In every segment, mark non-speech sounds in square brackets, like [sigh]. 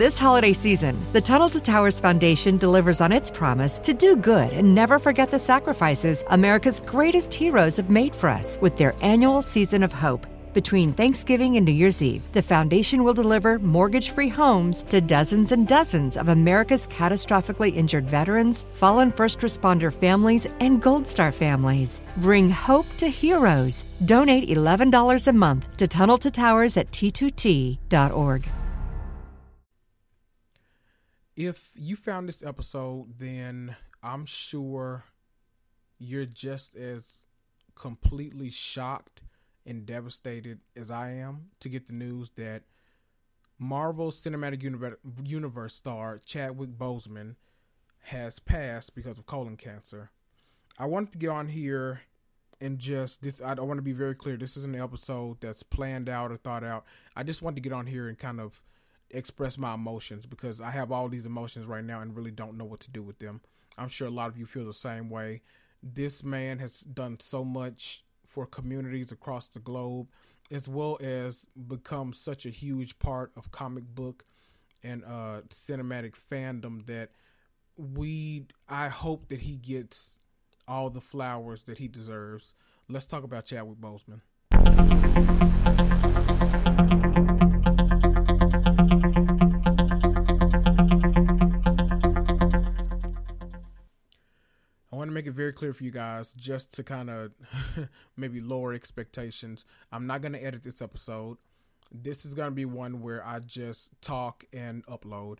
This holiday season, the Tunnel to Towers Foundation delivers on its promise to do good and never forget the sacrifices America's greatest heroes have made for us with their annual season of hope. Between Thanksgiving and New Year's Eve, the foundation will deliver mortgage free homes to dozens and dozens of America's catastrophically injured veterans, fallen first responder families, and Gold Star families. Bring hope to heroes. Donate $11 a month to Tunnel to Towers at t2t.org. if you found this episode, then I'm sure you're just as completely shocked and devastated as I am to get the news that Marvel Cinematic Universe, star Chadwick Boseman has passed because of colon cancer. I wanted to get on here and just this I, I want to be very clear this isn't an episode that's planned out or thought out. I just wanted to get on here and kind of express my emotions because I have all these emotions right now and really don't know what to do with them. I'm sure a lot of you feel the same way. This man has done so much for communities across the globe, as well as become such a huge part of comic book and uh, cinematic fandom that we. I hope that he gets all the flowers that he deserves. Let's talk about Chadwick Boseman. Make it very clear for you guys, just to kind of [laughs] maybe lower expectations. I'm not going to edit this episode. This is going to be one where I just talk and upload.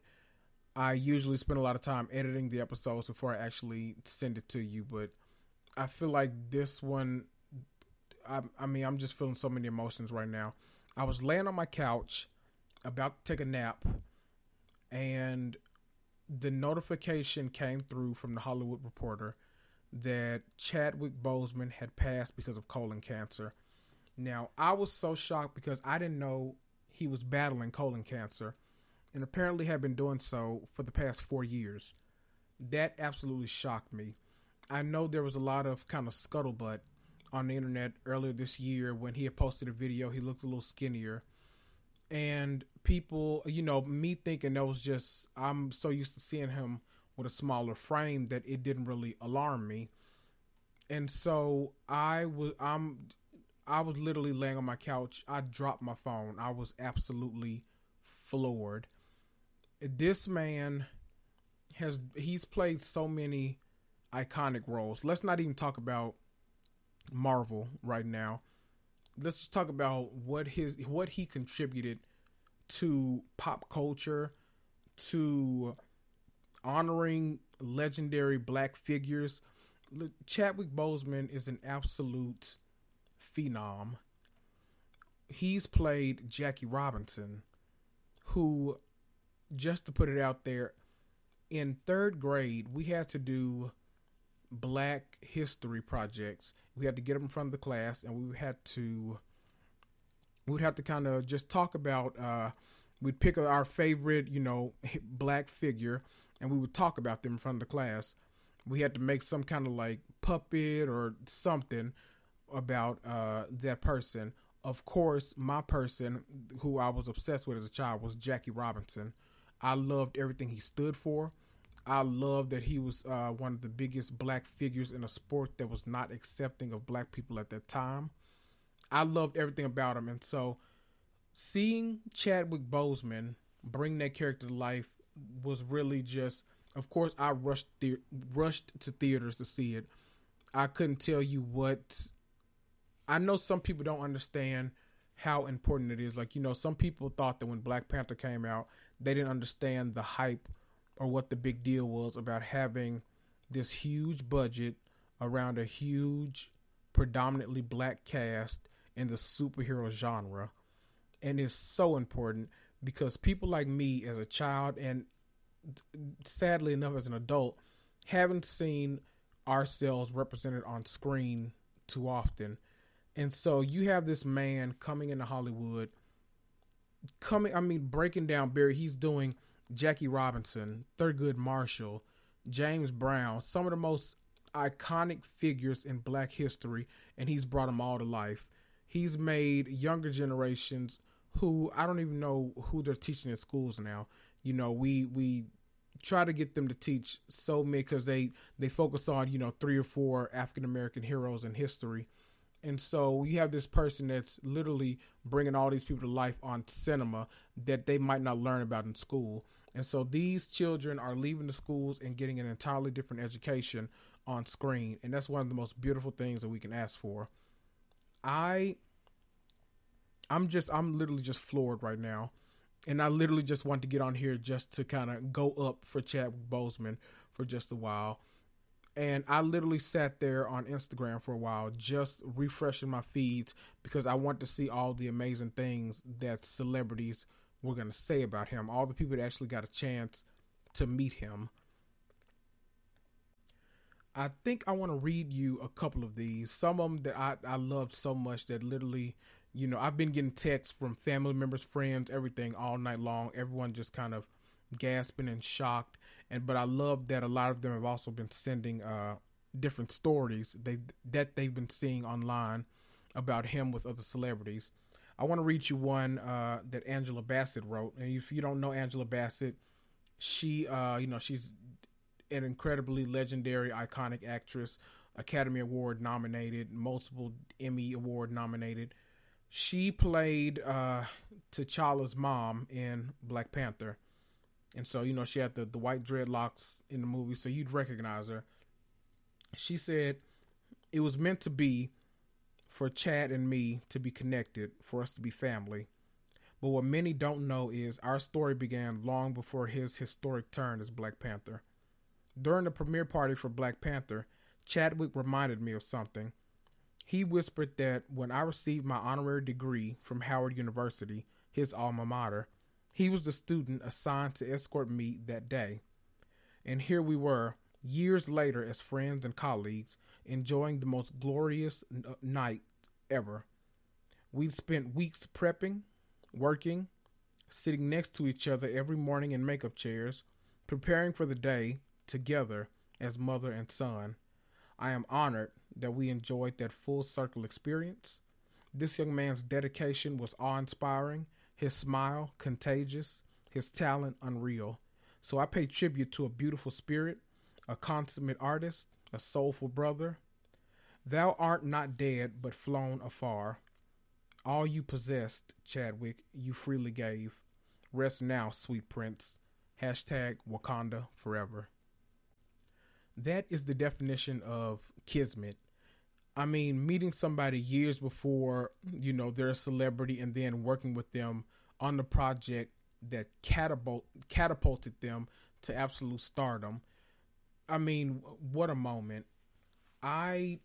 I usually spend a lot of time editing the episodes before I actually send it to you, but I feel like this one, I, I mean, I'm just feeling so many emotions right now. I was laying on my couch about to take a nap, and the notification came through from the Hollywood Reporter that Chadwick Boseman had passed because of colon cancer. Now, I was so shocked because I didn't know he was battling colon cancer and apparently had been doing so for the past four years. That absolutely shocked me. I know there was a lot of kind of scuttlebutt on the internet earlier this year when he had posted a video. He looked a little skinnier. And people, you know, me thinking that was just, I'm so used to seeing him with a smaller frame that it didn't really alarm me. And so I was I'm I was literally laying on my couch. I dropped my phone. I was absolutely floored. This man has he's played so many iconic roles. Let's not even talk about Marvel right now. Let's just talk about what his what he contributed to pop culture, to honoring legendary black figures. Chadwick Boseman is an absolute phenom. He's played Jackie Robinson, who, just to put it out there, in third grade, we had to do black history projects. We had to get them from the class, and we had to we would have to kind of just talk about uh, we'd pick our favorite, you know, [laughs] black figure, and we would talk about them in front of the class. We had to make some kind of like puppet or something about uh, that person. Of course, my person who I was obsessed with as a child was Jackie Robinson. I loved everything he stood for. I loved that he was uh, one of the biggest black figures in a sport that was not accepting of black people at that time. I loved everything about him, and so seeing Chadwick Boseman bring that character to life was really just. Of course, I rushed the, rushed to theaters to see it. I couldn't tell you what. I know some people don't understand how important it is. Like you know, some people thought that when Black Panther came out, they didn't understand the hype or what the big deal was about having this huge budget around a huge, predominantly black cast in the superhero genre. And it's so important because people like me as a child and sadly enough as an adult haven't seen ourselves represented on screen too often. And so you have this man coming into Hollywood coming I mean breaking down Barry he's doing Jackie Robinson, Thurgood Marshall, James Brown, some of the most iconic figures in black history, and he's brought them all to life. He's made younger generations who I don't even know who they're teaching in schools now. You know, we we try to get them to teach so many because they they focus on you know three or four African American heroes in history, and so you have this person that's literally bringing all these people to life on cinema that they might not learn about in school. And so these children are leaving the schools and getting an entirely different education on screen. And that's one of the most beautiful things that we can ask for. I I'm just I'm literally just floored right now. And I literally just want to get on here just to kind of go up for Chadwick Boseman for just a while. And I literally sat there on Instagram for a while just refreshing my feeds because I want to see all the amazing things that celebrities we're going to say about him, all the people that actually got a chance to meet him. I think I want to read you a couple of these. Some of them that I, I loved so much that literally, you know, I've been getting texts from family members, friends, everything all night long. Everyone just kind of gasping and shocked. And but I love that a lot of them have also been sending uh, different stories they that they've been seeing online about him with other celebrities. I want to read you one uh, that Angela Bassett wrote. And if you don't know Angela Bassett, she, uh, you know, she's an incredibly legendary, iconic actress, Academy Award nominated, multiple Emmy Award nominated. She played uh, T'Challa's mom in Black Panther. And so, you know, she had the, the white dreadlocks in the movie, so you'd recognize her. She said, It was meant to be for Chad and me to be connected, for us to be family. But what many don't know is our story began long before his historic turn as Black Panther. During the premiere party for Black Panther, Chadwick reminded me of something. He whispered that when I received my honorary degree from Howard University, his alma mater, he was the student assigned to escort me that day. And here we were, years later, as friends and colleagues, enjoying the most glorious night ever. We'd spent weeks prepping, working, sitting next to each other every morning in makeup chairs, preparing for the day together as mother and son. I am honored that we enjoyed that full circle experience. This young man's dedication was awe inspiring, his smile contagious, his talent unreal. So I pay tribute to a beautiful spirit, a consummate artist, a soulful brother, Thou art not dead, but flown afar. All you possessed, Chadwick, you freely gave. Rest now, sweet prince. Hashtag Wakanda forever. That is the definition of kismet. I mean, meeting somebody years before, you know, they're a celebrity and then working with them on the project that catapult, catapulted them to absolute stardom. I mean, what a moment. I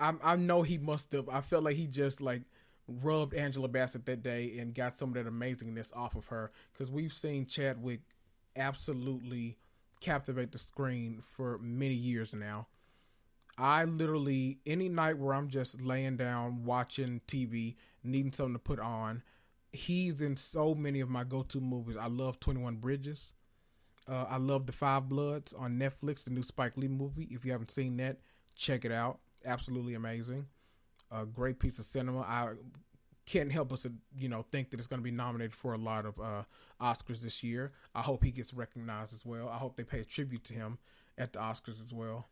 I, I know he must have. I felt like he just like rubbed Angela Bassett that day and got some of that amazingness off of her because we've seen Chadwick absolutely captivate the screen for many years now. I literally any night where I'm just laying down watching TV, needing something to put on, he's in so many of my go-to movies. I love Twenty One Bridges. Uh, I love The Five Bloods on Netflix, the new Spike Lee movie. If you haven't seen that, check it out. Absolutely amazing. A great piece of cinema. I can't help to you know think that it's going to be nominated for a lot of uh, Oscars this year. I hope he gets recognized as well. I hope they pay tribute to him at the Oscars as well.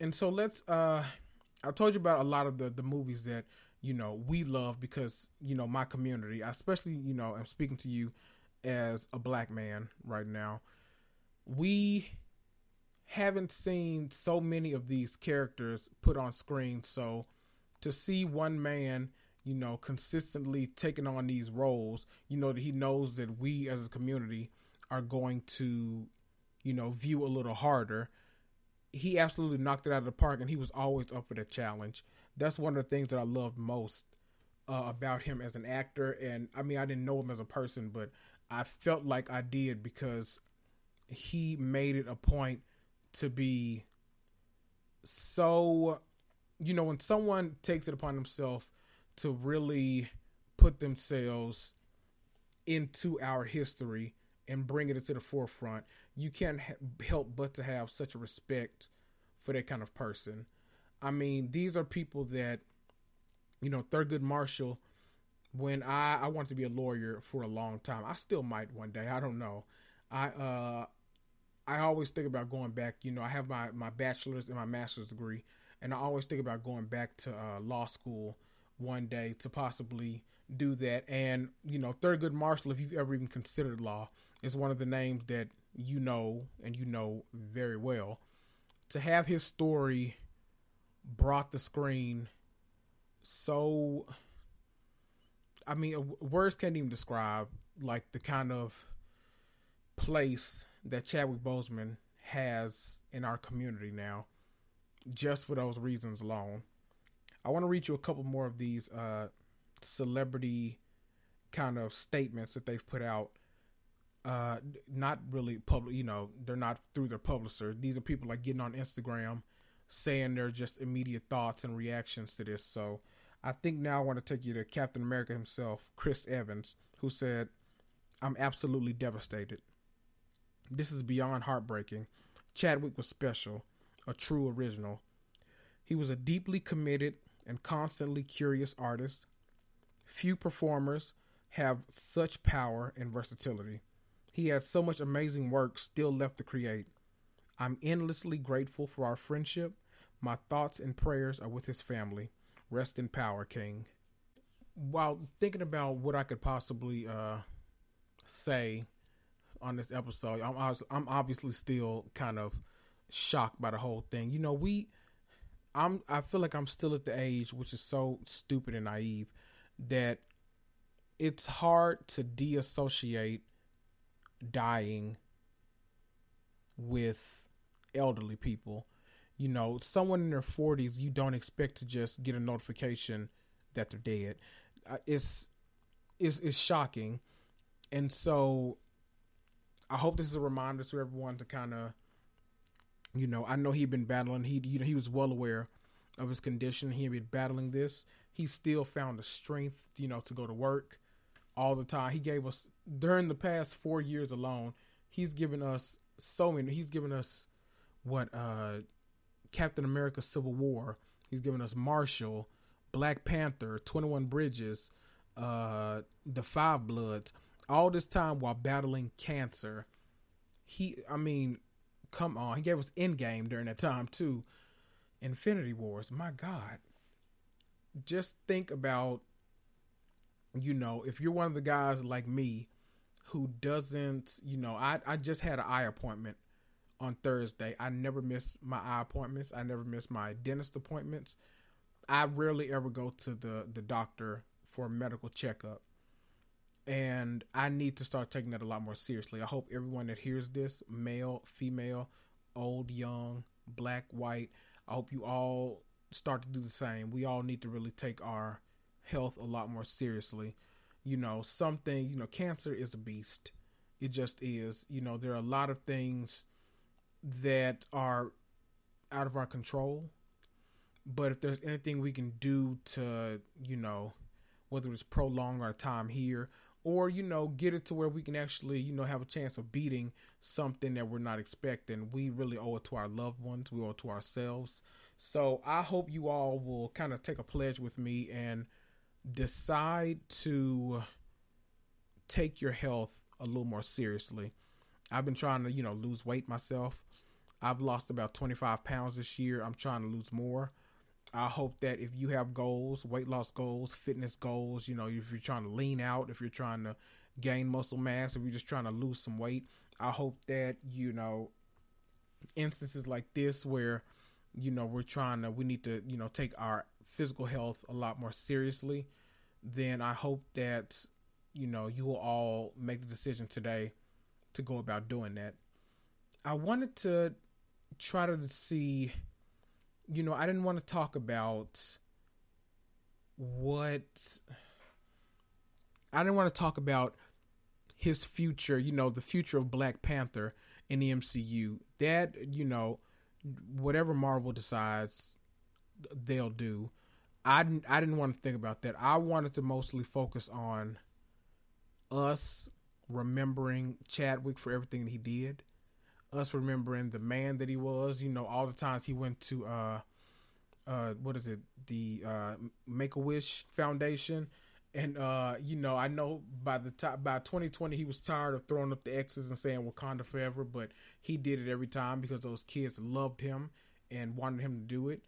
And so let's. Uh, I told you about a lot of the the movies that you know we love because you know my community. I especially you know I'm speaking to you as a black man right now. We haven't seen so many of these characters put on screen, so to see one man you know, consistently taking on these roles, you know, that he knows that we as a community are going to, you know, view a little harder. He absolutely knocked it out of the park, and he was always up for the challenge. That's one of the things that I loved most uh, about him as an actor. And I mean, I didn't know him as a person, but I felt like I did because he made it a point to be so, you know, when someone takes it upon themselves to really put themselves into our history and bring it to the forefront, you can't help but to have such a respect for that kind of person. I mean, these are people that, you know, Thurgood Marshall. When I I wanted to be a lawyer for a long time, I still might one day. I don't know. I uh, I always think about going back. You know, I have my my bachelor's and my master's degree, and I always think about going back to uh, law school one day to possibly do that. And, you know, Thurgood Marshall, if you've ever even considered law, is one of the names that you know and you know very well. To have his story brought the screen so I mean words can't even describe like the kind of place that Chadwick Boseman has in our community now just for those reasons alone. I want to read you a couple more of these uh, celebrity kind of statements that they've put out. Uh, not really public, you know, they're not through their publisher. These are people like getting on Instagram saying their just immediate thoughts and reactions to this. So I think now I want to take you to Captain America himself, Chris Evans, who said, I'm absolutely devastated. This is beyond heartbreaking. Chadwick was special, a true original. He was a deeply committed, and constantly curious artist. Few performers have such power and versatility. He has so much amazing work still left to create. I'm endlessly grateful for our friendship. My thoughts and prayers are with his family. Rest in power, King. While thinking about what I could possibly uh, say on this episode, I'm, I'm obviously still kind of shocked by the whole thing. You know, we I'm I feel like I'm still at the age which is so stupid and naive that it's hard to deassociate dying with elderly people. You know, someone in their 40s, you don't expect to just get a notification that they're dead. Uh, it's it's it's shocking. And so I hope this is a reminder to everyone to kind of you know, I know he'd been battling. He, you know, he was well aware of his condition. He had been battling this. He still found the strength, you know, to go to work all the time. He gave us during the past four years alone. He's given us so many. He's given us what uh, Captain America: Civil War. He's given us Marshall, Black Panther, Twenty One Bridges, uh, The Five Bloods. All this time while battling cancer. He, I mean, come on. He gave us Endgame during that time too. Infinity Wars. My God. Just think about, you know, if you're one of the guys like me who doesn't, you know, I, I just had an eye appointment on Thursday. I never miss my eye appointments. I never miss my dentist appointments. I rarely ever go to the, the doctor for a medical checkup and I need to start taking that a lot more seriously. I hope everyone that hears this, male, female, old, young, black, white, I hope you all start to do the same. We all need to really take our health a lot more seriously. You know, something, you know, cancer is a beast. It just is. You know, there are a lot of things that are out of our control. But if there's anything we can do to, you know, whether it's prolong our time here or you know get it to where we can actually you know have a chance of beating something that we're not expecting. We really owe it to our loved ones. We owe it to ourselves. So i hope you all will kind of take a pledge with me and decide to take your health a little more seriously. I've been trying to you know lose weight myself. I've lost about 25 pounds this year. I'm trying to lose more I hope that if you have goals, weight loss goals, fitness goals, you know, if you're trying to lean out, if you're trying to gain muscle mass, if you're just trying to lose some weight, I hope that, you know, instances like this where, you know, we're trying to, we need to, you know, take our physical health a lot more seriously, then I hope that, you know, you will all make the decision today to go about doing that. I wanted to try to see you know, I didn't want to talk about what I didn't want to talk about his future, you know, the future of Black Panther in the MCU. That, you know, whatever Marvel decides they'll do. I didn't, I didn't want to think about that. I wanted to mostly focus on us remembering Chadwick for everything that he did us remembering the man that he was. You know, all the times he went to uh, uh, what is it, the uh, Make a Wish Foundation, and uh, you know, I know by the time by 2020 he was tired of throwing up the X's and saying Wakanda forever, but he did it every time because those kids loved him and wanted him to do it.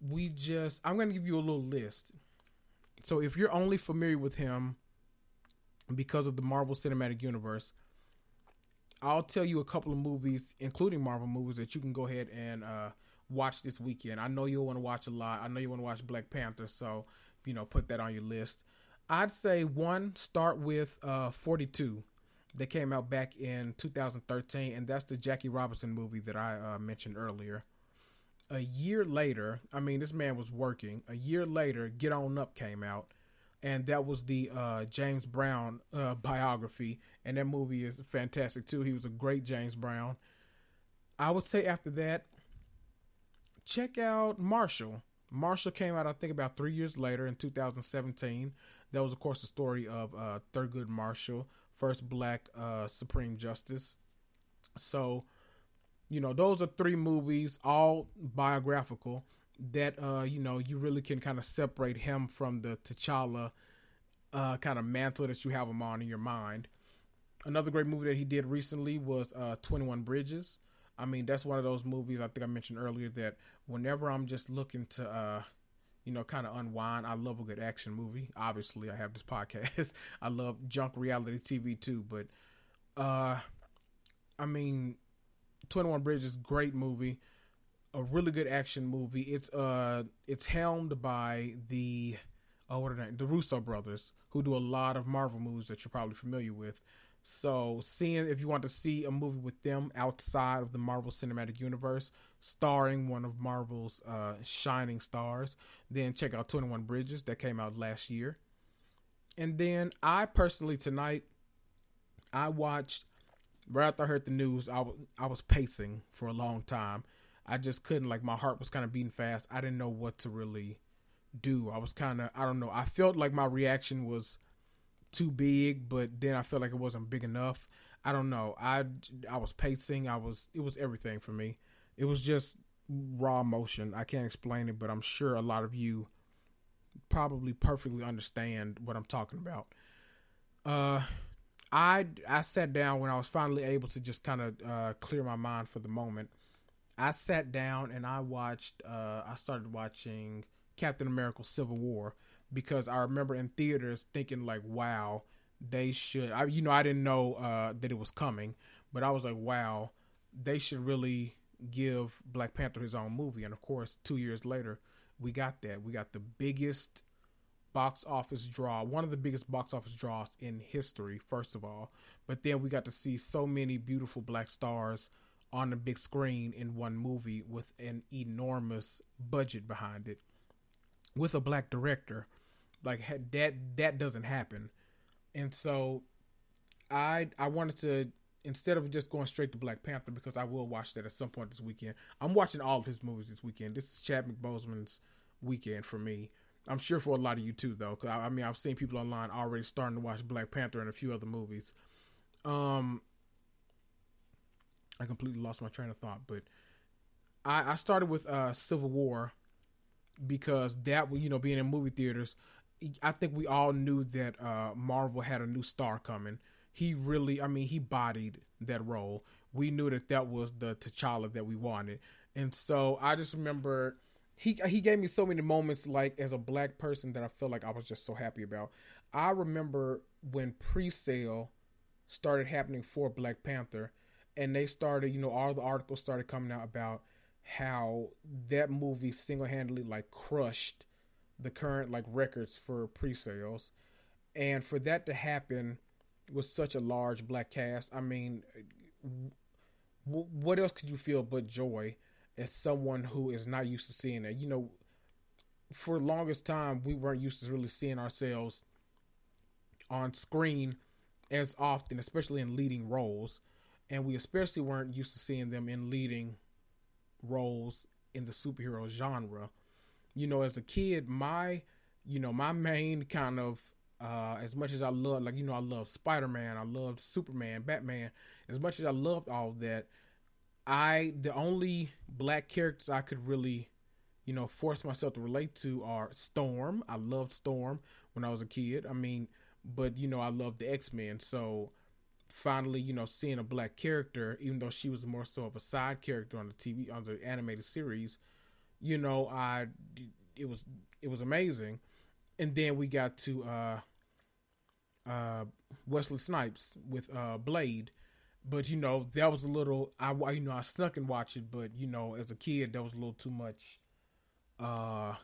We just, I'm to give you a little list. So if you're only familiar with him because of the Marvel Cinematic Universe, I'll tell you a couple of movies, including Marvel movies, that you can go ahead and uh, watch this weekend. I know you'll want to watch a lot. I know you want to watch Black Panther, so you know put that on your list. I'd say one start with uh, 42 that came out back in 2013, and that's the Jackie Robinson movie that I uh, mentioned earlier. A year later, I mean, this man was working. A year later, Get On Up came out, and that was the uh, James Brown uh, biography, and that movie is fantastic too. He was a great James Brown. I would say after that, check out Marshall. Marshall came out, I think, about three years later in 2017. That was, of course, the story of uh, Thurgood Marshall, first black uh, Supreme Justice. So, you know, those are three movies, all biographical that uh, you know you really can kind of separate him from the T'Challa uh, kind of mantle that you have him on in your mind. Another great movie that he did recently was uh, Twenty One Bridges. I mean, that's one of those movies I think I mentioned earlier that whenever I'm just looking to, uh, you know, kind of unwind, I love a good action movie. Obviously, I have this [laughs] podcast. I love junk reality TV too, but uh, I mean, Twenty One Bridges, great movie a really good action movie. It's uh it's helmed by the oh what are they the Russo brothers who do a lot of Marvel movies that you're probably familiar with. So seeing if you want to see a movie with them outside of the Marvel Cinematic Universe, starring one of Marvel's uh, shining stars, then check out Twenty One Bridges that came out last year. And then I personally tonight I watched right after I heard the news. I, w- I was pacing for a long time I just couldn't like my heart was kind of beating fast. I didn't know what to really do. I was kind of I don't know. I felt like my reaction was too big, but then I felt like it wasn't big enough. I don't know. I I was pacing. I was it was everything for me. It was just raw emotion. I can't explain it, but I'm sure a lot of you probably perfectly understand what I'm talking about. Uh I I sat down when I was finally able to just kind of uh, clear my mind for the moment I sat down and I watched. Uh, I started watching Captain America: Civil War because I remember in theaters thinking like, "Wow, they should." I, you know, I didn't know uh, that it was coming, but I was like, "Wow, they should really give Black Panther his own movie." And of course, two years later, we got that. We got the biggest box office draw, one of the biggest box office draws in history, first of all. But then we got to see so many beautiful black stars on the big screen in one movie with an enormous budget behind it with a black director like that that doesn't happen and so i i wanted to instead of just going straight to black panther because i will watch that at some point this weekend i'm watching all of his movies this weekend this is Chad boseman's weekend for me I'm sure for a lot of you too, though. Cause I, I mean, I've seen people online already starting to watch Black Panther and a few other movies. Um, I completely lost my train of thought, but I, I started with uh, Civil War because that, you know, being in movie theaters, I think we all knew that uh, Marvel had a new star coming. He really, I mean, he bodied that role. We knew that that was the T'Challa that we wanted, and so I just remember he he gave me so many moments like as a black person that I felt like I was just so happy about. I remember when pre-sale started happening for Black Panther, and they started, you know, all the articles started coming out about how that movie single-handedly like crushed the current like records for pre-sales. And for that to happen with such a large black cast i mean w- what else could you feel but joy as someone who is not used to seeing that? You know for the longest time we weren't used to really seeing ourselves on screen as often especially in leading roles. And we especially weren't used to seeing them in leading roles in the superhero genre you know, as a kid, my, you know, my main kind of, uh, as much as I love, like, you know, I love Spider Man, I loved Superman, Batman, as much as I loved all that, I, the only black characters I could really, you know, force myself to relate to are Storm. I loved Storm when I was a kid. I mean, but, you know, I loved the X Men. So, finally, you know, seeing a black character, even though she was more so of a side character on the TV on the animated series, you know, I it was it was amazing. And then we got to uh, uh, Wesley Snipes with uh, Blade, but you know that was a little. I you know I snuck and watched it, but you know as a kid that was a little too much uh,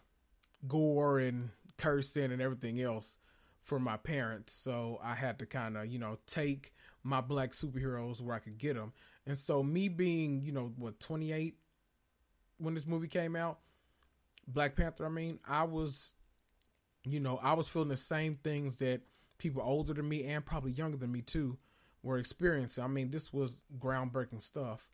gore and cursing and everything else for my parents. So I had to kind of you know take my black superheroes where I could get them. And so me being you know what 28 when this movie came out, Black Panther, I mean, I was, you know, I was feeling the same things that people older than me and probably younger than me too were experiencing. I mean, this was groundbreaking stuff.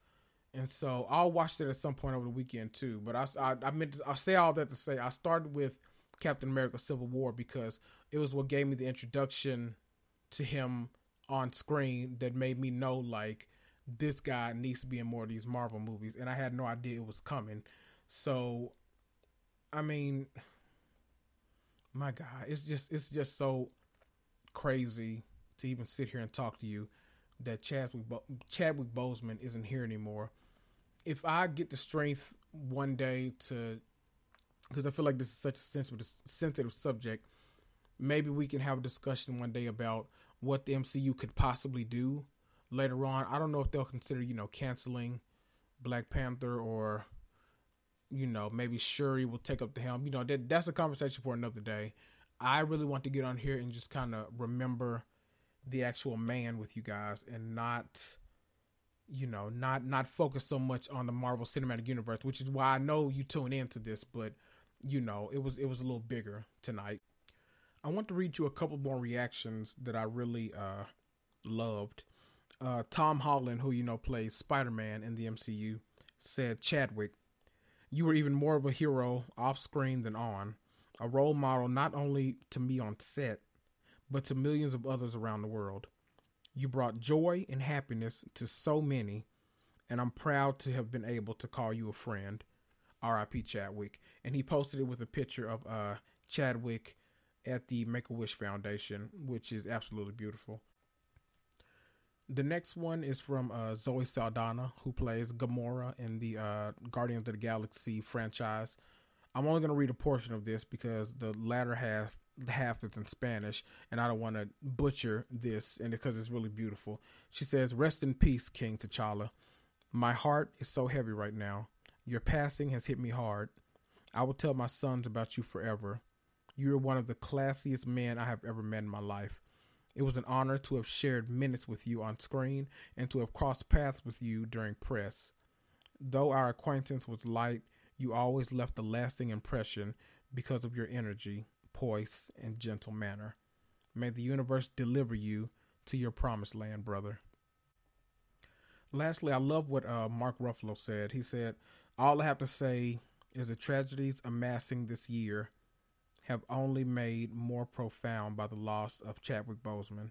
And so I'll watch it at some point over the weekend too. But I, I, I meant to, I say all that to say I started with Captain America: Civil War because it was what gave me the introduction to him on screen that made me know like this guy needs to be in more of these Marvel movies, and I had no idea it was coming. So, I mean, my God, it's just it's just so crazy to even sit here and talk to you that Chadwick Bo- Chadwick Boseman isn't here anymore. If I get the strength one day to, because I feel like this is such a sensitive sensitive subject, maybe we can have a discussion one day about what the MCU could possibly do later on. I don't know if they'll consider, you know, canceling Black Panther or, you know, maybe Shuri will take up the helm. You know, that, that's a conversation for another day. I really want to get on here and just kind of remember the actual man with you guys and not you know not not focus so much on the Marvel Cinematic Universe which is why I know you tune into this but you know it was it was a little bigger tonight I want to read you a couple more reactions that I really uh loved uh, Tom Holland, who you know plays Spider Man in the MCU, said Chadwick, "You were even more of a hero off screen than on, a role model not only to me on set, but to millions of others around the world. You brought joy and happiness to so many, and I'm proud to have been able to call you a friend." R.I.P. Chadwick, and he posted it with a picture of uh, Chadwick at the Make a Wish Foundation, which is absolutely beautiful. The next one is from uh, Zoe Saldana, who plays Gamora in the uh, Guardians of the Galaxy franchise. I'm only going to read a portion of this because the latter half half is in Spanish, and I don't want to butcher this, and because it's really beautiful. She says, "Rest in peace, King T'Challa. My heart is so heavy right now. Your passing has hit me hard. I will tell my sons about you forever. You are one of the classiest men I have ever met in my life. It was an honor to have shared minutes with you on screen and to have crossed paths with you during press. Though our acquaintance was light, you always left a lasting impression because of your energy, poise, and gentle manner. May the universe deliver you to your promised land, brother. Lastly, I love what uh, Mark Ruffalo said. He said, All I have to say is the tragedies amassing this year have only made more profound by the loss of Chadwick Boseman.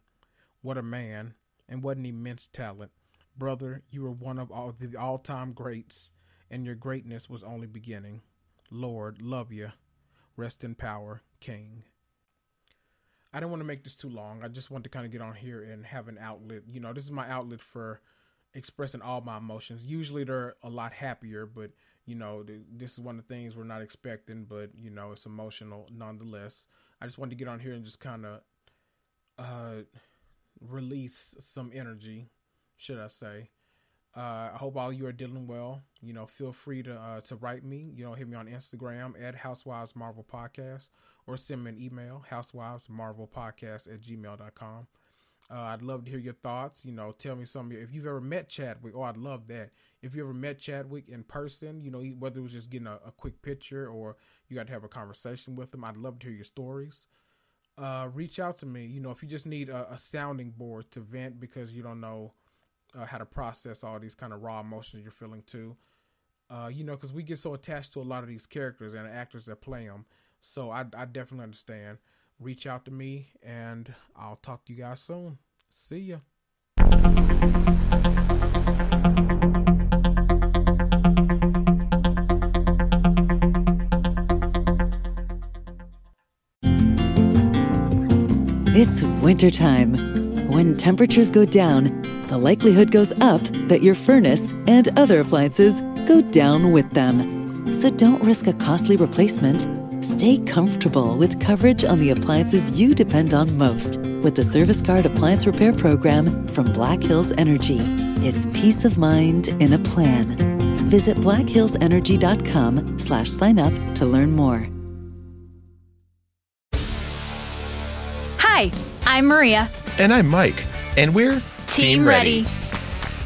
What a man, and what an immense talent. Brother, you were one of all the all time greats, and your greatness was only beginning. Lord, love you. Rest in power, King. I don't want to make this too long. I just want to kind of get on here and have an outlet. You know, this is my outlet for expressing all my emotions. Usually they're a lot happier, but you know, this is one of the things we're not expecting, but you know, it's emotional nonetheless. I just wanted to get on here and just kind of uh, release some energy, should I say. Uh, I hope all you are dealing well. You know, feel free to uh, to write me. You know, hit me on Instagram at Housewives Marvel Podcast or send me an email, Housewives Marvel Podcast at gmail.com. Uh, I'd love to hear your thoughts. You know, tell me some. If you've ever met Chadwick, oh, I'd love that. If you ever met Chadwick in person, you know, whether it was just getting a, a quick picture or you got to have a conversation with him, I'd love to hear your stories. Uh, reach out to me. You know, if you just need a, a sounding board to vent because you don't know uh, how to process all these kind of raw emotions you're feeling too. Uh, you know, because we get so attached to a lot of these characters and actors that play them. So I, I definitely understand. Reach out to me, and I'll talk to you guys soon. See ya. It's wintertime. When temperatures go down, the likelihood goes up that your furnace and other appliances go down with them. So don't risk a costly replacement. Stay comfortable with coverage on the appliances you depend on most with the Service Guard Appliance Repair Program from Black Hills Energy. It's peace of mind in a plan. Visit blackhillsenergy.com slash sign up to learn more. Hi, I'm Maria. And I'm Mike. And we're Team, ready.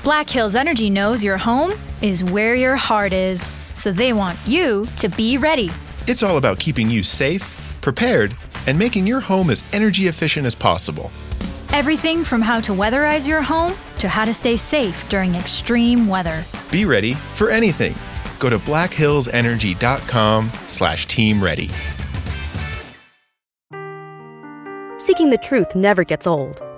Black Hills Energy knows your home is where your heart is, so they want you to be ready. It's all about keeping you safe, prepared, and making your home as energy efficient as possible. Everything from how to weatherize your home to how to stay safe during extreme weather. Be ready for anything. Go to blackhillsenergy.com slash team ready. Seeking the truth never gets old.